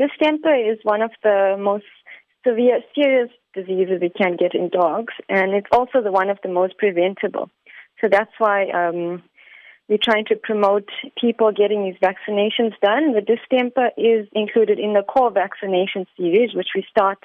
Distemper is one of the most severe, serious diseases we can get in dogs, and it's also the one of the most preventable. So that's why um, we're trying to promote people getting these vaccinations done. The distemper is included in the core vaccination series, which we start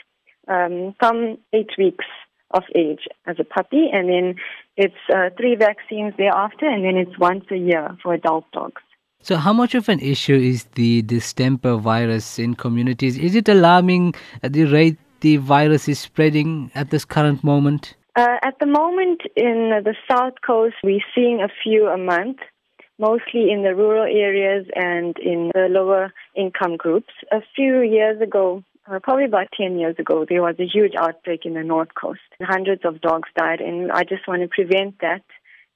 um, from eight weeks of age as a puppy, and then it's uh, three vaccines thereafter, and then it's once a year for adult dogs. So, how much of an issue is the distemper virus in communities? Is it alarming at the rate the virus is spreading at this current moment? Uh, at the moment, in the south coast, we're seeing a few a month, mostly in the rural areas and in the lower income groups. A few years ago, uh, probably about 10 years ago, there was a huge outbreak in the north coast. Hundreds of dogs died, and I just want to prevent that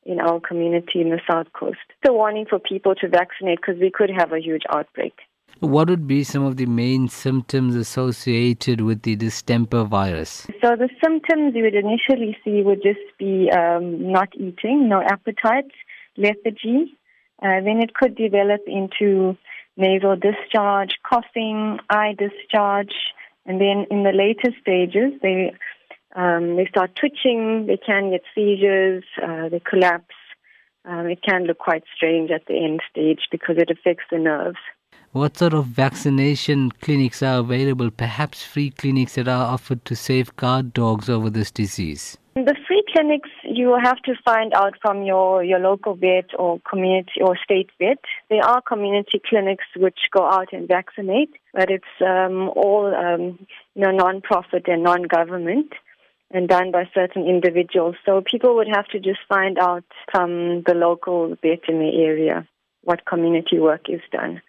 in our community in the south coast. It's a warning for people to vaccinate because we could have a huge outbreak. What would be some of the main symptoms associated with the distemper virus? So the symptoms you would initially see would just be um, not eating, no appetite, lethargy. Uh, then it could develop into nasal discharge, coughing, eye discharge, and then in the later stages, they um, they start twitching, they can get seizures, uh, they collapse. Um, it can look quite strange at the end stage because it affects the nerves. What sort of vaccination clinics are available, perhaps free clinics that are offered to safeguard dogs over this disease? The free clinics you will have to find out from your, your local vet or community or state vet. There are community clinics which go out and vaccinate, but it's um, all um, you know non-profit and non-government and done by certain individuals. So people would have to just find out from the local the area what community work is done.